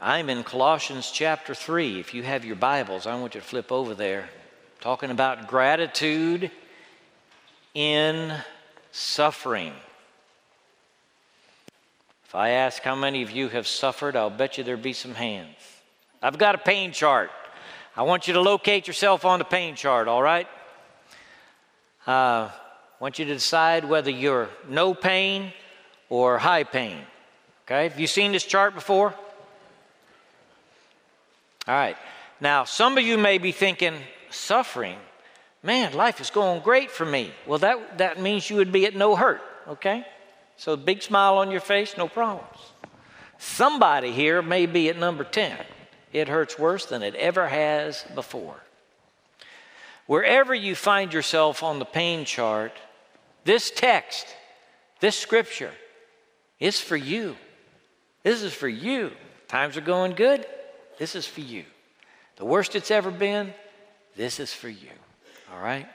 I'm in Colossians chapter 3. If you have your Bibles, I want you to flip over there. Talking about gratitude in suffering. If I ask how many of you have suffered, I'll bet you there'll be some hands. I've got a pain chart. I want you to locate yourself on the pain chart, all right? Uh, I want you to decide whether you're no pain or high pain. Okay? Have you seen this chart before? All right. Now, some of you may be thinking, suffering, man, life is going great for me. Well, that, that means you would be at no hurt, okay? So, big smile on your face, no problems. Somebody here may be at number 10. It hurts worse than it ever has before. Wherever you find yourself on the pain chart, this text, this scripture, is for you. This is for you. Times are going good. This is for you. The worst it's ever been, this is for you. All right?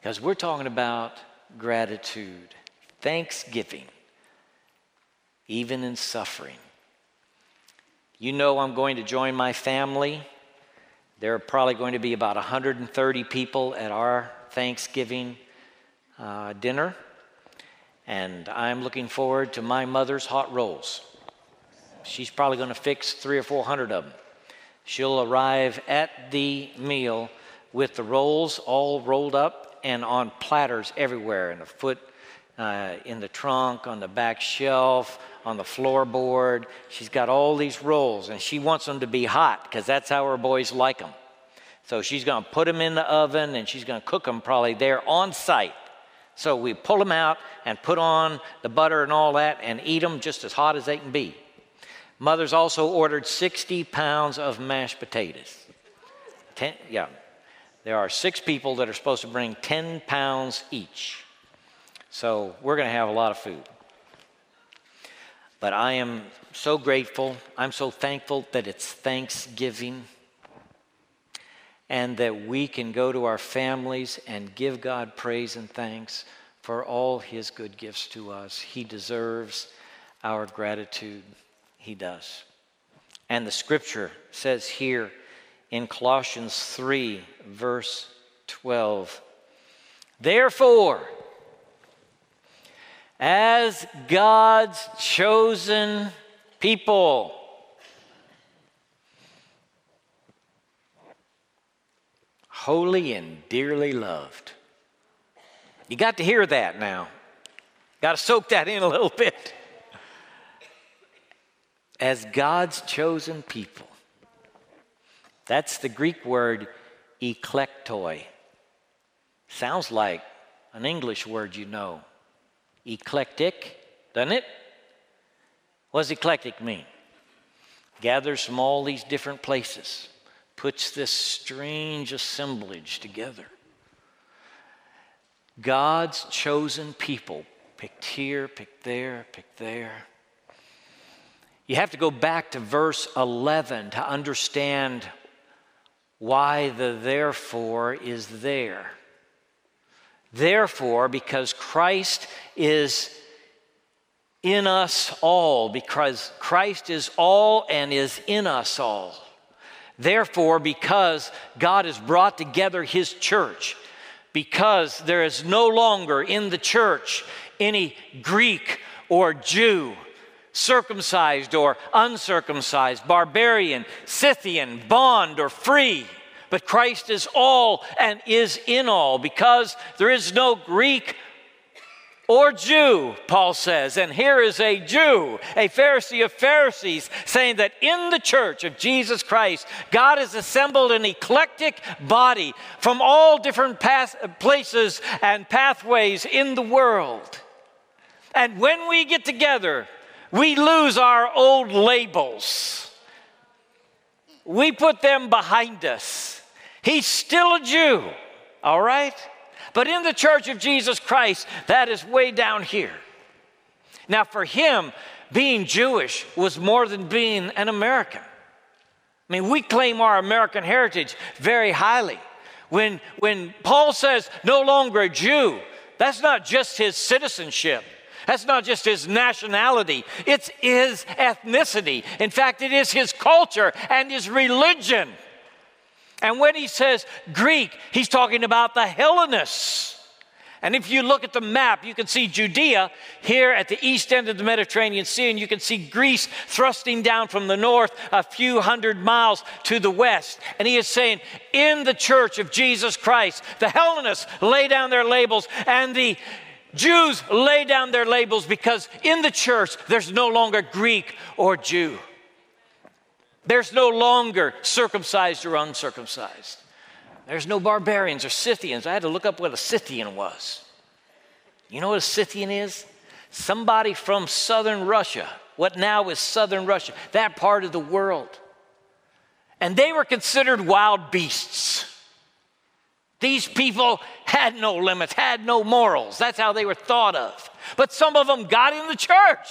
Because we're talking about gratitude, thanksgiving, even in suffering. You know, I'm going to join my family. There are probably going to be about 130 people at our Thanksgiving uh, dinner. And I'm looking forward to my mother's hot rolls. She's probably going to fix three or four hundred of them. She'll arrive at the meal with the rolls all rolled up and on platters everywhere in the foot, uh, in the trunk, on the back shelf, on the floorboard. She's got all these rolls and she wants them to be hot because that's how her boys like them. So she's going to put them in the oven and she's going to cook them probably there on site. So we pull them out and put on the butter and all that and eat them just as hot as they can be. Mother's also ordered 60 pounds of mashed potatoes. Ten, yeah, there are six people that are supposed to bring 10 pounds each. So we're going to have a lot of food. But I am so grateful. I'm so thankful that it's Thanksgiving and that we can go to our families and give God praise and thanks for all his good gifts to us. He deserves our gratitude. He does. And the scripture says here in Colossians 3, verse 12, Therefore, as God's chosen people, holy and dearly loved. You got to hear that now. Got to soak that in a little bit as God's chosen people. That's the Greek word eklektoi. Sounds like an English word you know. Eclectic, doesn't it? What does eclectic mean? Gathers from all these different places, puts this strange assemblage together. God's chosen people, picked here, picked there, picked there. You have to go back to verse 11 to understand why the therefore is there. Therefore, because Christ is in us all, because Christ is all and is in us all. Therefore, because God has brought together His church, because there is no longer in the church any Greek or Jew, circumcised or uncircumcised, barbarian, Scythian, bond or free. But Christ is all and is in all because there is no Greek or Jew, Paul says. And here is a Jew, a Pharisee of Pharisees, saying that in the church of Jesus Christ, God has assembled an eclectic body from all different path- places and pathways in the world. And when we get together, we lose our old labels. We put them behind us. He's still a Jew, all right? But in the church of Jesus Christ, that is way down here. Now, for him, being Jewish was more than being an American. I mean, we claim our American heritage very highly. When, when Paul says no longer a Jew, that's not just his citizenship, That's not just his nationality, it's his ethnicity. In fact, it is his culture and his religion. And when he says Greek, he's talking about the Hellenists. And if you look at the map, you can see Judea here at the east end of the Mediterranean Sea, and you can see Greece thrusting down from the north a few hundred miles to the west. And he is saying, in the church of Jesus Christ, the Hellenists lay down their labels, and the Jews lay down their labels because in the church, there's no longer Greek or Jew. There's no longer circumcised or uncircumcised. There's no barbarians or Scythians. I had to look up what a Scythian was. You know what a Scythian is? Somebody from southern Russia, what now is southern Russia, that part of the world. And they were considered wild beasts. These people had no limits, had no morals. That's how they were thought of. But some of them got in the church.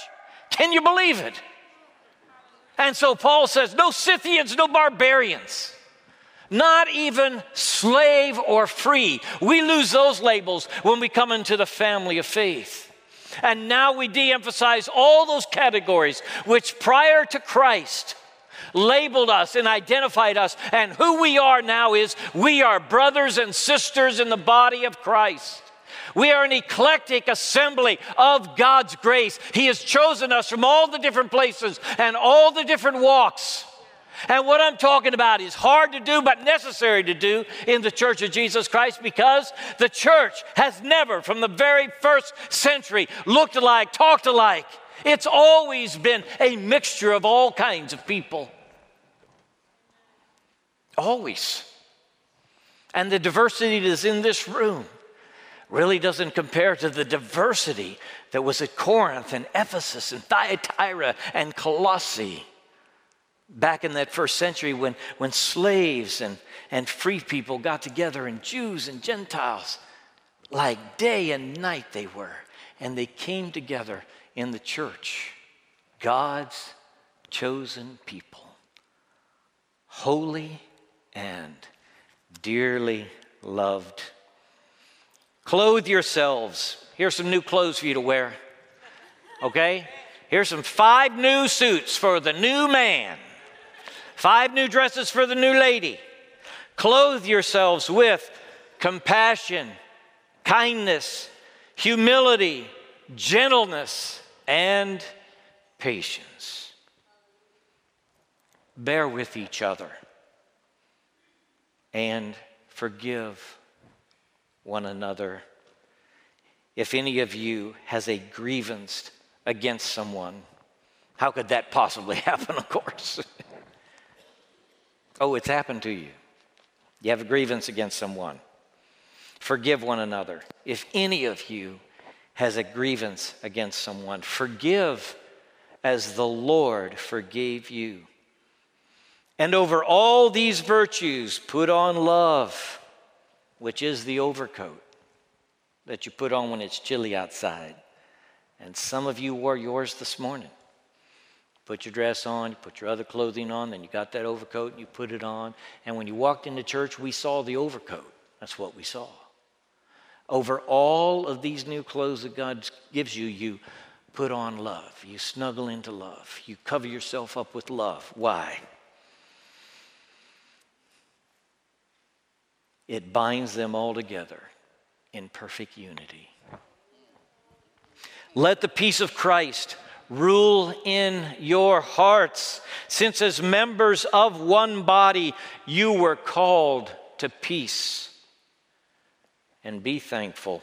Can you believe it? And so Paul says, no Scythians, no barbarians, not even slave or free. We lose those labels when we come into the family of faith. And now we de emphasize all those categories which prior to Christ labeled us and identified us. And who we are now is we are brothers and sisters in the body of Christ. We are an eclectic assembly of God's grace. He has chosen us from all the different places and all the different walks. And what I'm talking about is hard to do, but necessary to do in the church of Jesus Christ because the church has never, from the very first century, looked alike, talked alike. It's always been a mixture of all kinds of people. Always. And the diversity that is in this room really doesn't compare to the diversity that was at Corinth and Ephesus and Thyatira and Colossae back in that first century when, when slaves and, and free people got together and Jews and Gentiles, like day and night they were. And they came together in the church, God's chosen people, holy and dearly loved Clothe yourselves. Here's some new clothes for you to wear. Okay? Here's some five new suits for the new man, five new dresses for the new lady. Clothe yourselves with compassion, kindness, humility, gentleness, and patience. Bear with each other and forgive one another. If any of you has a grievance against someone, how could that possibly happen, of course? oh, it's happened to you. You have a grievance against someone. Forgive one another. If any of you has a grievance against someone, forgive as the Lord forgave you. And over all these virtues, put on love which is the overcoat that you put on when it's chilly outside. And some of you wore yours this morning. Put your dress on, you put your other clothing on, then you got that overcoat and you put it on. And when you walked into church, we saw the overcoat. That's what we saw. Over all of these new clothes that God gives you, you put on love. You snuggle into love. You cover yourself up with love. Why? It binds them all together in perfect unity. Let the peace of Christ rule in your hearts, since as members of one body you were called to peace. And be thankful.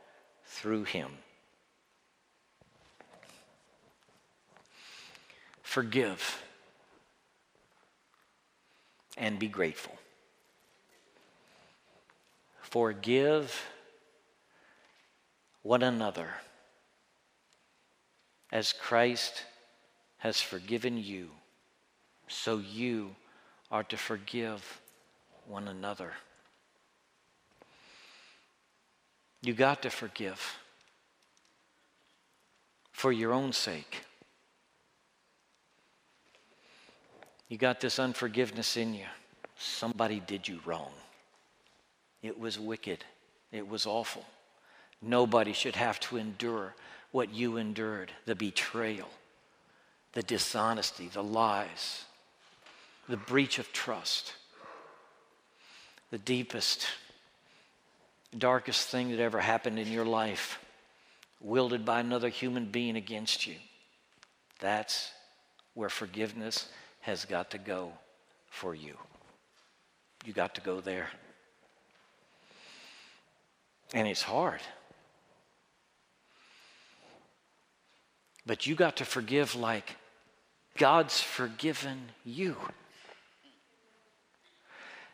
through him. Forgive and be grateful. Forgive one another as Christ has forgiven you, so you are to forgive one another. You got to forgive for your own sake. You got this unforgiveness in you. Somebody did you wrong. It was wicked. It was awful. Nobody should have to endure what you endured the betrayal, the dishonesty, the lies, the breach of trust, the deepest, darkest thing that ever happened in your life, wielded by another human being against you. That's where forgiveness has got to go for you. You got to go there. And it's hard. But you got to forgive like God's forgiven you.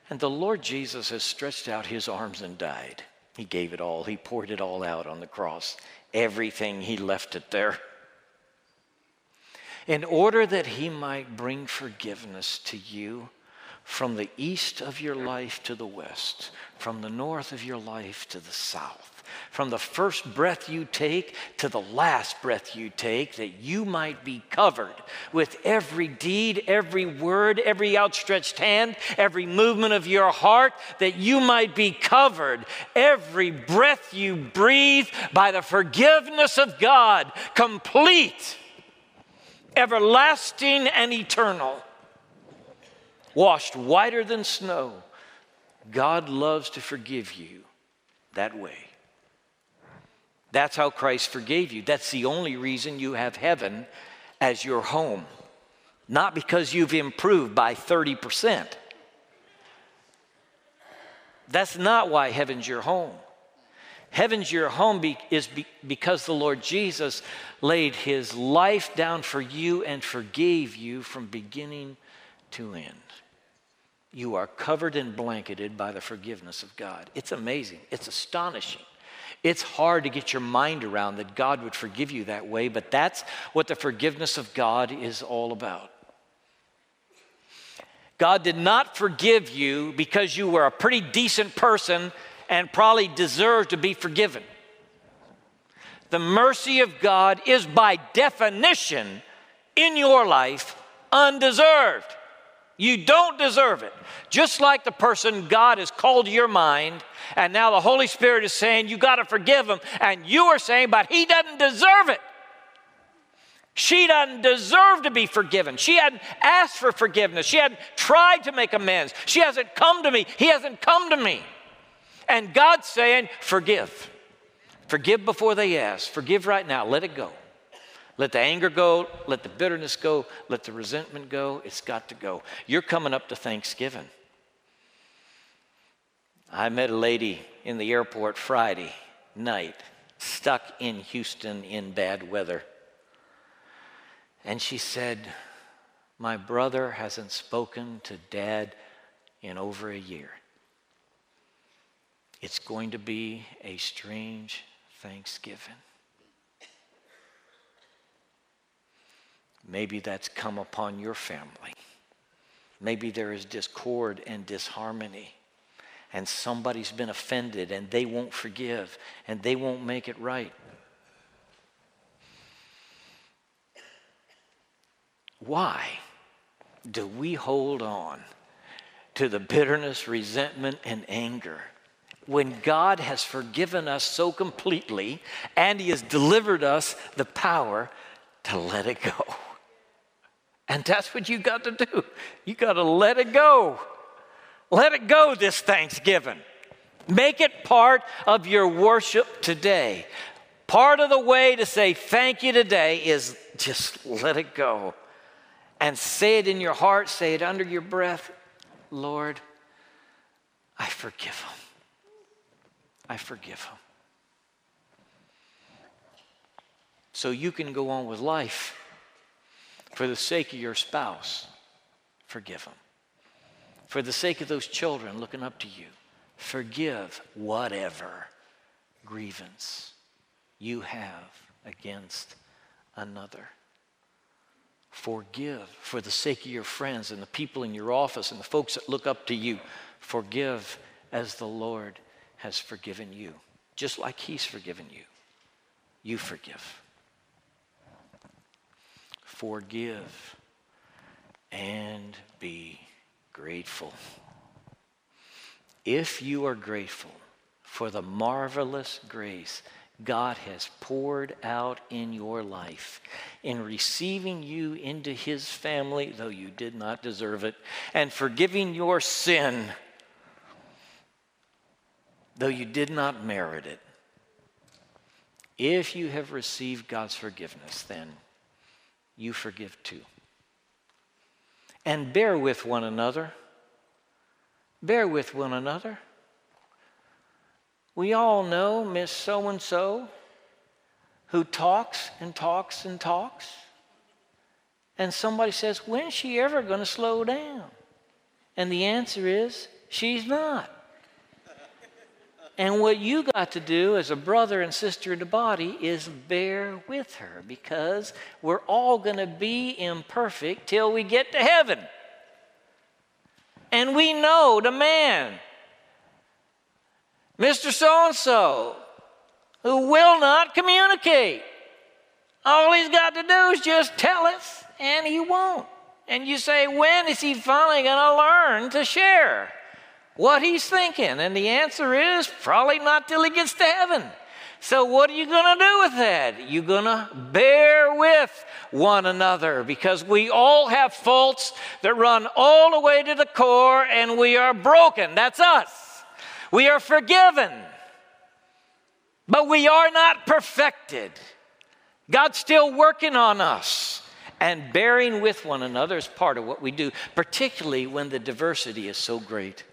And the Lord Jesus has stretched out his arms and died. He gave it all, he poured it all out on the cross. Everything, he left it there. In order that he might bring forgiveness to you from the east of your life to the west, from the north of your life to the south from the first breath you take to the last breath you take, that you might be covered with every deed, every word, every outstretched hand, every movement of your heart, that you might be covered every breath you breathe by the forgiveness of God, complete, everlasting, and eternal, washed whiter than snow. God loves to forgive you that way. That's how Christ forgave you. That's the only reason you have heaven as your home. Not because you've improved by 30%. That's not why heaven's your home. Heaven's your home be, is be, because the Lord Jesus laid his life down for you and forgave you from beginning to end. You are covered and blanketed by the forgiveness of God. It's amazing, it's astonishing. It's hard to get your mind around that God would forgive you that way, but that's what the forgiveness of God is all about. God did not forgive you because you were a pretty decent person and probably deserved to be forgiven. The mercy of God is by definition in your life undeserved. You don't deserve it. Just like the person God has called to your mind and now the Holy Spirit is saying, You got to forgive him. And you are saying, But he doesn't deserve it. She doesn't deserve to be forgiven. She hadn't asked for forgiveness. She hadn't tried to make amends. She hasn't come to me. He hasn't come to me. And God's saying, Forgive. Forgive before they ask. Forgive right now. Let it go. Let the anger go. Let the bitterness go. Let the resentment go. It's got to go. You're coming up to Thanksgiving. I met a lady in the airport Friday night, stuck in Houston in bad weather. And she said, My brother hasn't spoken to dad in over a year. It's going to be a strange Thanksgiving. Maybe that's come upon your family. Maybe there is discord and disharmony and somebody's been offended and they won't forgive and they won't make it right. Why do we hold on to the bitterness, resentment, and anger when God has forgiven us so completely and He has delivered us the power to let it go? And that's what you got to do. You got to let it go. Let it go this Thanksgiving. Make it part of your worship today. Part of the way to say thank you today is just let it go and say it in your heart, say it under your breath. Lord, I forgive him. I forgive him. So you can go on with life for the sake of your spouse. Forgive him for the sake of those children looking up to you, forgive whatever grievance you have against another. Forgive for the sake of your friends and the people in your office and the folks that look up to you. Forgive as the Lord has forgiven you, just like He's forgiven you. You forgive. Forgive and be grateful. If you are grateful for the marvelous grace God has poured out in your life in receiving you into His family, though you did not deserve it, and forgiving your sin, though you did not merit it. If you have received God's forgiveness, then you forgive too. And bear with one another. Bear with one another. We all know Miss So and so who talks and talks and talks. And somebody says, When's she ever going to slow down? And the answer is, She's not. And what you got to do as a brother and sister in the body is bear with her because we're all going to be imperfect till we get to heaven. And we know the man Mr. So and so, who will not communicate. All he's got to do is just tell us, and he won't. And you say, when is he finally going to learn to share what he's thinking? And the answer is probably not till he gets to heaven. So, what are you going to do with that? You're going to bear with one another because we all have faults that run all the way to the core and we are broken. That's us. We are forgiven, but we are not perfected. God's still working on us. And bearing with one another is part of what we do, particularly when the diversity is so great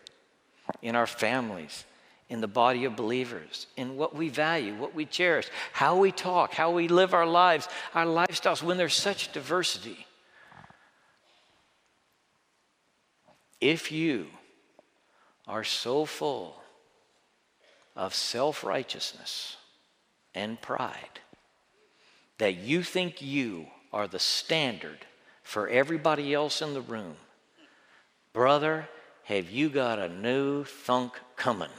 in our families, in the body of believers, in what we value, what we cherish, how we talk, how we live our lives, our lifestyles, when there's such diversity. If you are so full of self righteousness and pride that you think you are the standard for everybody else in the room, brother, have you got a new thunk coming?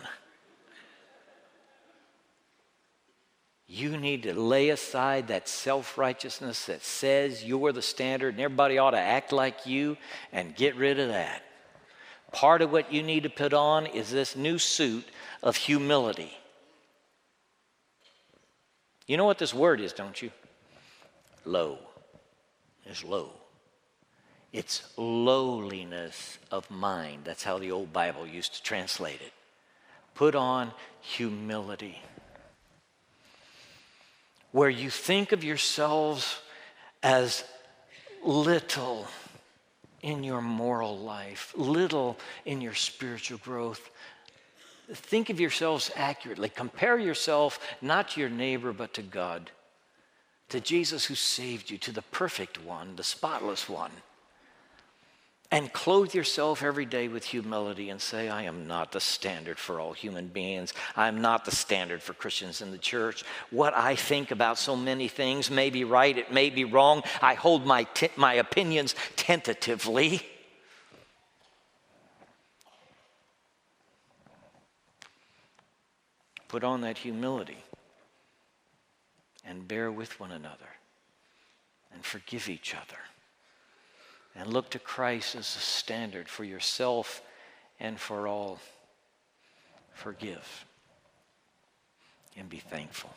You need to lay aside that self righteousness that says you're the standard and everybody ought to act like you and get rid of that. Part of what you need to put on is this new suit of humility. You know what this word is, don't you? Low. It's low. It's lowliness of mind. That's how the old Bible used to translate it. Put on humility. Where you think of yourselves as little in your moral life, little in your spiritual growth. Think of yourselves accurately. Compare yourself not to your neighbor, but to God, to Jesus who saved you, to the perfect one, the spotless one. And clothe yourself every day with humility and say, I am not the standard for all human beings. I'm not the standard for Christians in the church. What I think about so many things may be right, it may be wrong. I hold my, t- my opinions tentatively. Put on that humility and bear with one another and forgive each other and look to Christ as a standard for yourself and for all. Forgive and be thankful.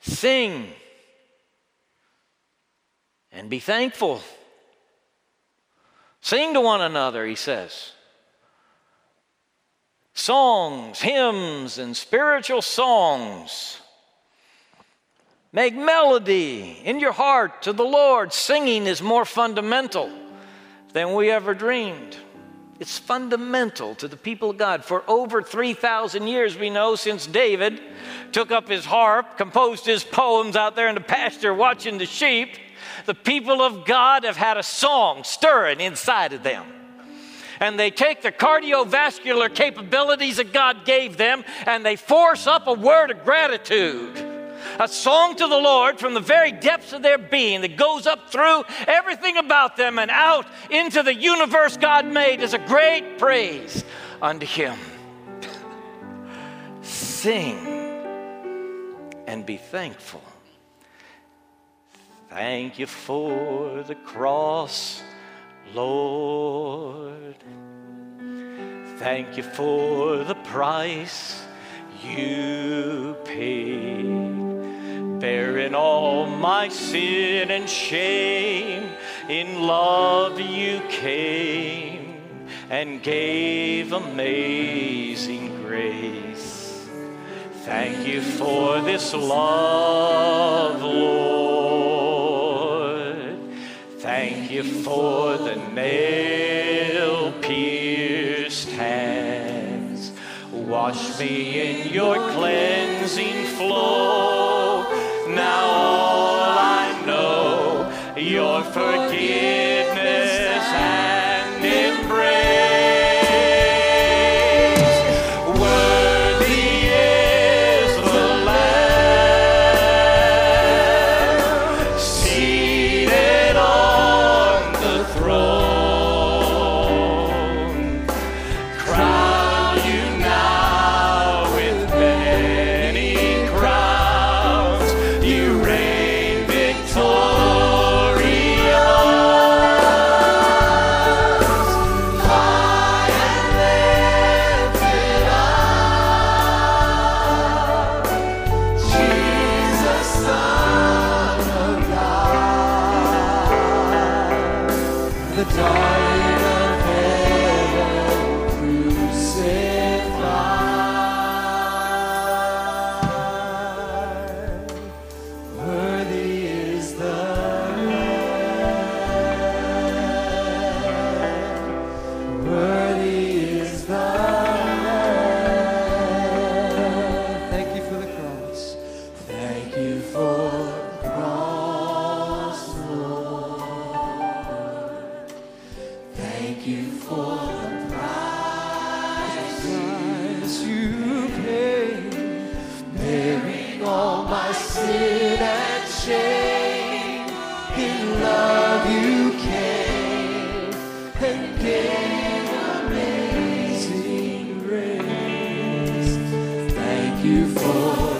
Sing and be thankful. Sing to one another, he says. Songs, hymns, and spiritual songs Make melody in your heart to the Lord. Singing is more fundamental than we ever dreamed. It's fundamental to the people of God. For over 3,000 years, we know, since David took up his harp, composed his poems out there in the pasture watching the sheep, the people of God have had a song stirring inside of them. And they take the cardiovascular capabilities that God gave them and they force up a word of gratitude a song to the Lord from the very depths of their being that goes up through everything about them and out into the universe God made is a great praise unto Him. Sing and be thankful. Thank you for the cross, Lord. Thank you for the price you paid bearing all my sin and shame. In love you came and gave amazing grace. Thank you for this love, Lord. Thank you for the nail pierced hands. Wash me in your cleansing flow. Thank you for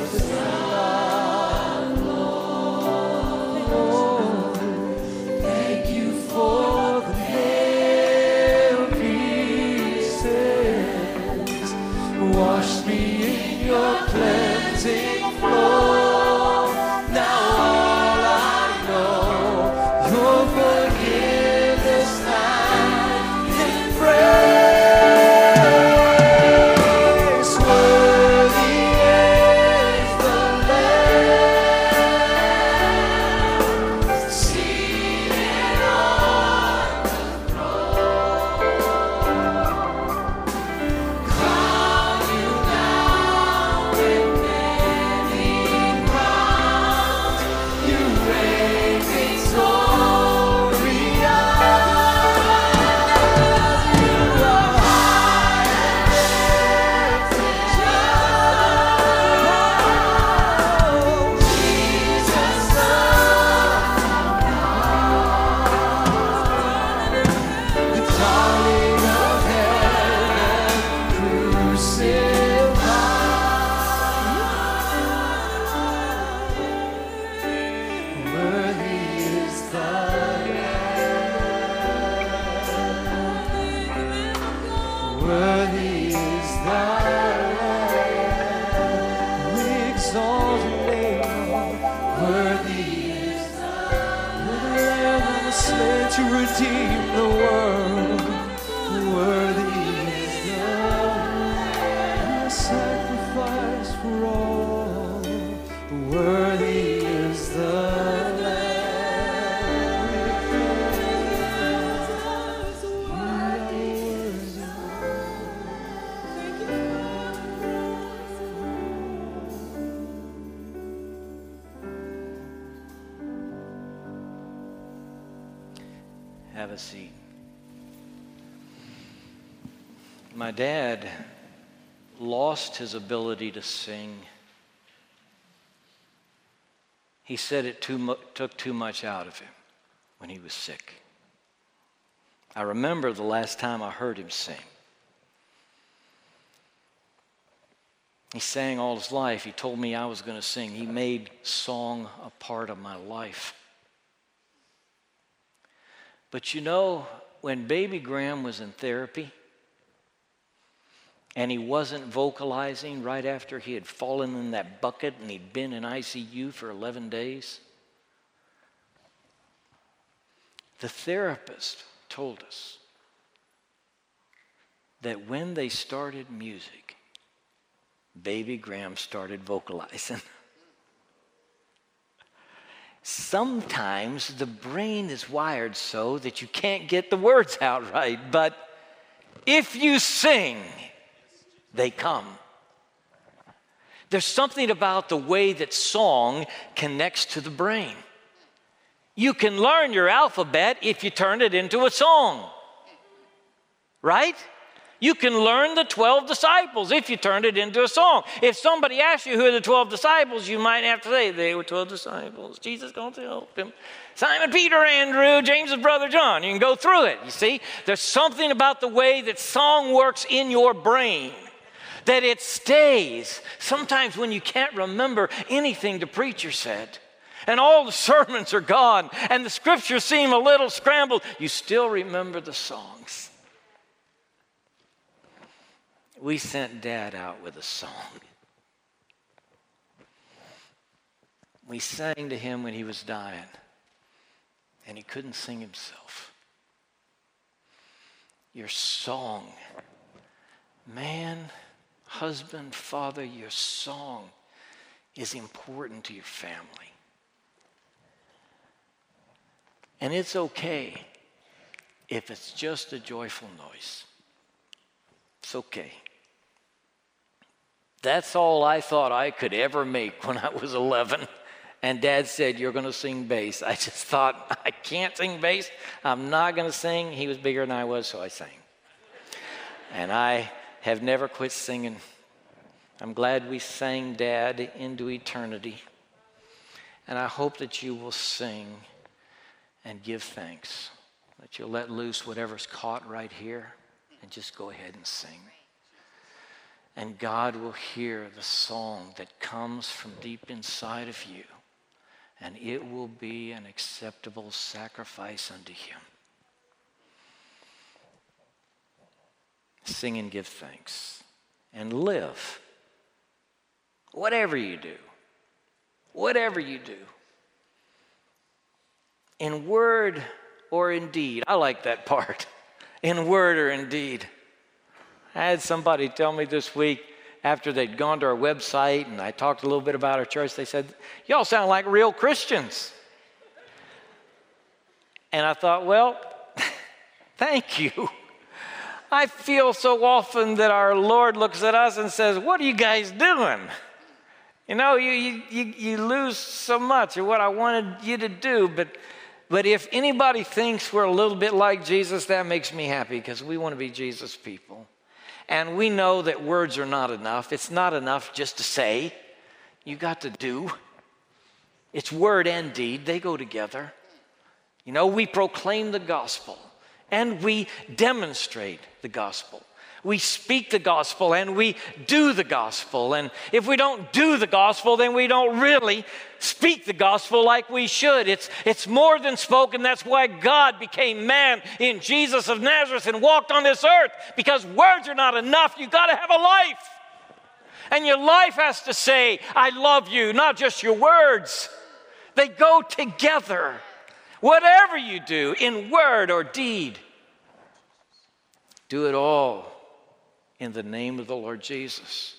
My dad lost his ability to sing. He said it too mu- took too much out of him when he was sick. I remember the last time I heard him sing. He sang all his life. He told me I was going to sing. He made song a part of my life. But you know, when baby Graham was in therapy, and he wasn't vocalizing right after he had fallen in that bucket and he'd been in ICU for 11 days, the therapist told us that when they started music, baby Graham started vocalizing. Sometimes the brain is wired so that you can't get the words out right, but if you sing, they come. There's something about the way that song connects to the brain. You can learn your alphabet if you turn it into a song, right? You can learn the 12 disciples if you turn it into a song. If somebody asks you who are the 12 disciples, you might have to say, they were 12 disciples. Jesus going to help them. Simon, Peter, Andrew, James's brother John. You can go through it. You see, there's something about the way that song works in your brain that it stays. Sometimes when you can't remember anything the preacher said, and all the sermons are gone, and the scriptures seem a little scrambled, you still remember the songs we sent dad out with a song. We sang to him when he was dying, and he couldn't sing himself. Your song, man, husband, father, your song is important to your family. And it's okay if it's just a joyful noise. It's okay. That's all I thought I could ever make when I was 11. And dad said, You're going to sing bass. I just thought, I can't sing bass. I'm not going to sing. He was bigger than I was, so I sang. And I have never quit singing. I'm glad we sang Dad into eternity. And I hope that you will sing and give thanks, that you'll let loose whatever's caught right here and just go ahead and sing. And God will hear the song that comes from deep inside of you, and it will be an acceptable sacrifice unto Him. Sing and give thanks, and live. Whatever you do, whatever you do, in word or in deed. I like that part. In word or in deed. I had somebody tell me this week after they'd gone to our website and I talked a little bit about our church, they said, Y'all sound like real Christians. And I thought, Well, thank you. I feel so often that our Lord looks at us and says, What are you guys doing? You know, you, you, you lose so much of what I wanted you to do, but, but if anybody thinks we're a little bit like Jesus, that makes me happy because we want to be Jesus people. And we know that words are not enough. It's not enough just to say, you got to do. It's word and deed, they go together. You know, we proclaim the gospel and we demonstrate the gospel. We speak the gospel and we do the gospel. And if we don't do the gospel, then we don't really speak the gospel like we should. It's, it's more than spoken. That's why God became man in Jesus of Nazareth and walked on this earth because words are not enough. You've got to have a life. And your life has to say, I love you, not just your words. They go together. Whatever you do, in word or deed, do it all in the name of the Lord Jesus.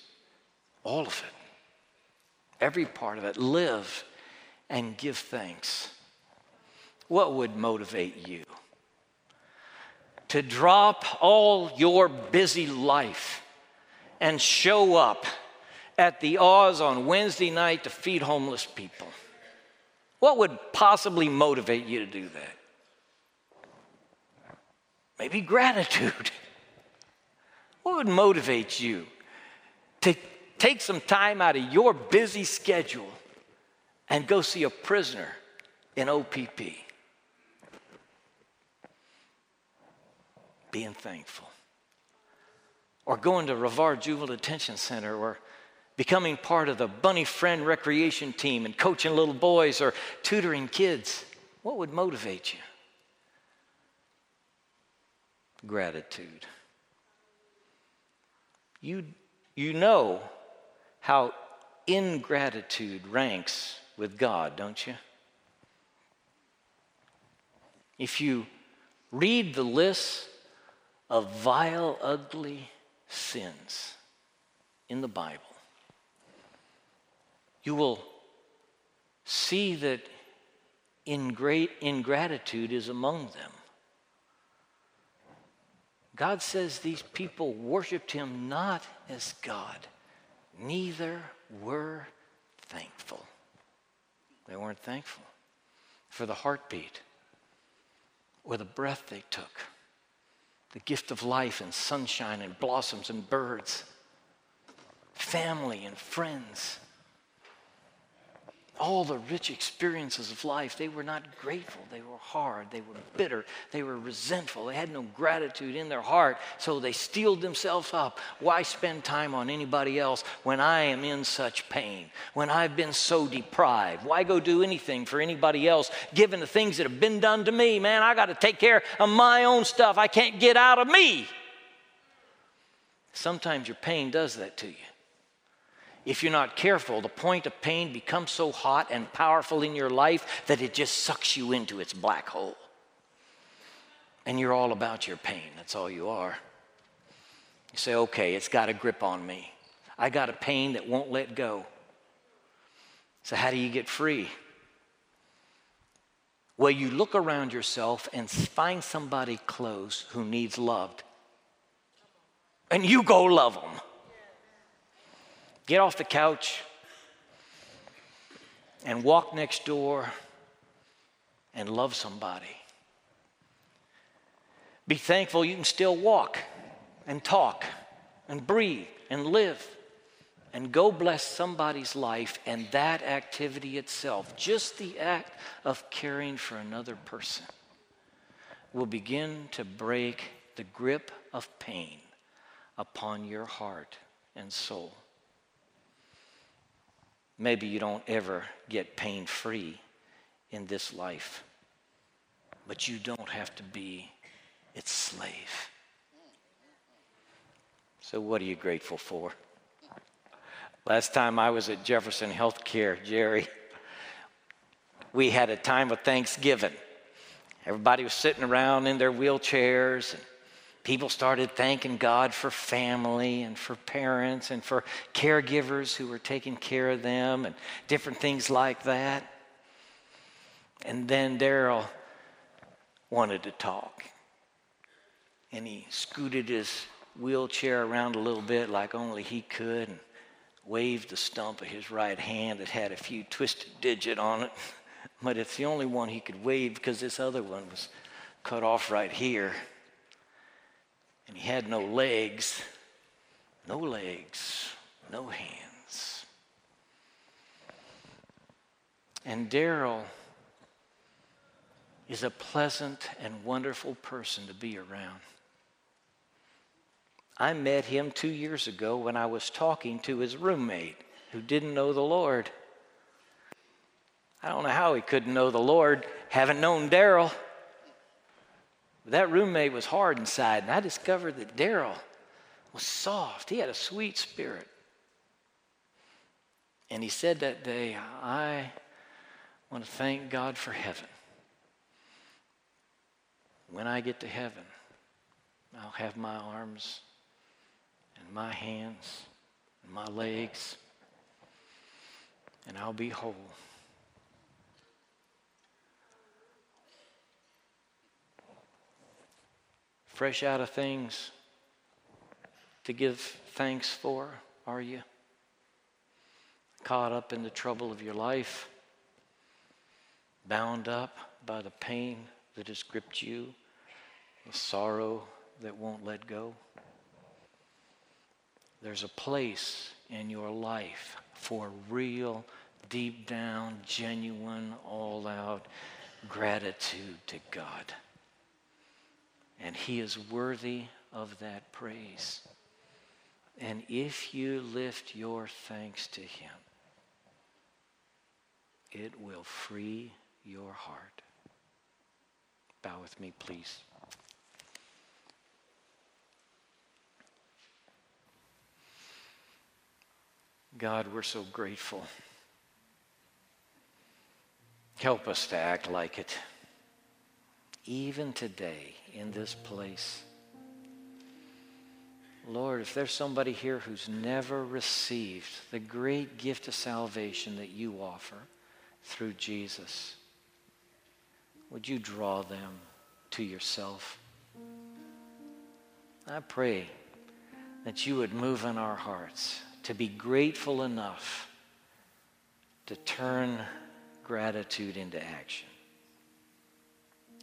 All of it. Every part of it. Live and give thanks. What would motivate you? To drop all your busy life and show up at the Oz on Wednesday night to feed homeless people. What would possibly motivate you to do that? Maybe gratitude. What would motivate you to take some time out of your busy schedule and go see a prisoner in OPP. Being thankful. Or going to Rivarde Juvenile Detention Center or becoming part of the Bunny Friend recreation team and coaching little boys or tutoring kids. What would motivate you? Gratitude. You, you know how ingratitude ranks with God, don't you? If you read the list of vile, ugly sins in the Bible, you will see that in great ingratitude is among them. God says these people worshiped him not as God, neither were thankful. They weren't thankful for the heartbeat or the breath they took, the gift of life and sunshine and blossoms and birds, family and friends all the rich experiences of life, they were not grateful. They were hard. They were bitter. They were resentful. They had no gratitude in their heart. So they steeled themselves up. Why spend time on anybody else when I am in such pain? When I've been so deprived? Why go do anything for anybody else given the things that have been done to me? Man, I got to take care of my own stuff. I can't get out of me. Sometimes your pain does that to you if you're not careful, the point of pain becomes so hot and powerful in your life that it just sucks you into its black hole. And you're all about your pain. That's all you are. You say, okay, it's got a grip on me. I got a pain that won't let go. So, how do you get free? Well, you look around yourself and find somebody close who needs loved, and you go love them. Get off the couch and walk next door and love somebody. Be thankful you can still walk and talk and breathe and live and go bless somebody's life and that activity itself, just the act of caring for another person, will begin to break the grip of pain upon your heart and soul. Maybe you don't ever get pain free in this life, but you don't have to be its slave. So, what are you grateful for? Last time I was at Jefferson Healthcare, Jerry, we had a time of Thanksgiving. Everybody was sitting around in their wheelchairs. And people started thanking God for family and for parents and for caregivers who were taking care of them and different things like that. And then Daryl wanted to talk. And he scooted his wheelchair around a little bit like only he could and waved the stump of his right hand that had a few twisted digit on it. But it's the only one he could wave because this other one was cut off right here and he had no legs, no legs, no hands. And Daryl is a pleasant and wonderful person to be around. I met him two years ago when I was talking to his roommate who didn't know the Lord. I don't know how he couldn't know the Lord, haven't known Daryl. That roommate was hard inside, and I discovered that Daryl was soft. He had a sweet spirit. And he said that day, I want to thank God for heaven. When I get to heaven, I'll have my arms and my hands and my legs, and I'll be whole. Fresh out of things to give thanks for, are you? Caught up in the trouble of your life, bound up by the pain that has gripped you, the sorrow that won't let go. There's a place in your life for real deep down, genuine, all out gratitude to God. And He is worthy of that praise. And if you lift your thanks to Him, it will free your heart. Bow with me, please. God, we're so grateful. Help us to act like it, even today in this place. Lord, if there's somebody here who's never received the great gift of salvation that you offer through Jesus, would you draw them to yourself? I pray that you would move in our hearts to be grateful enough to turn gratitude into action.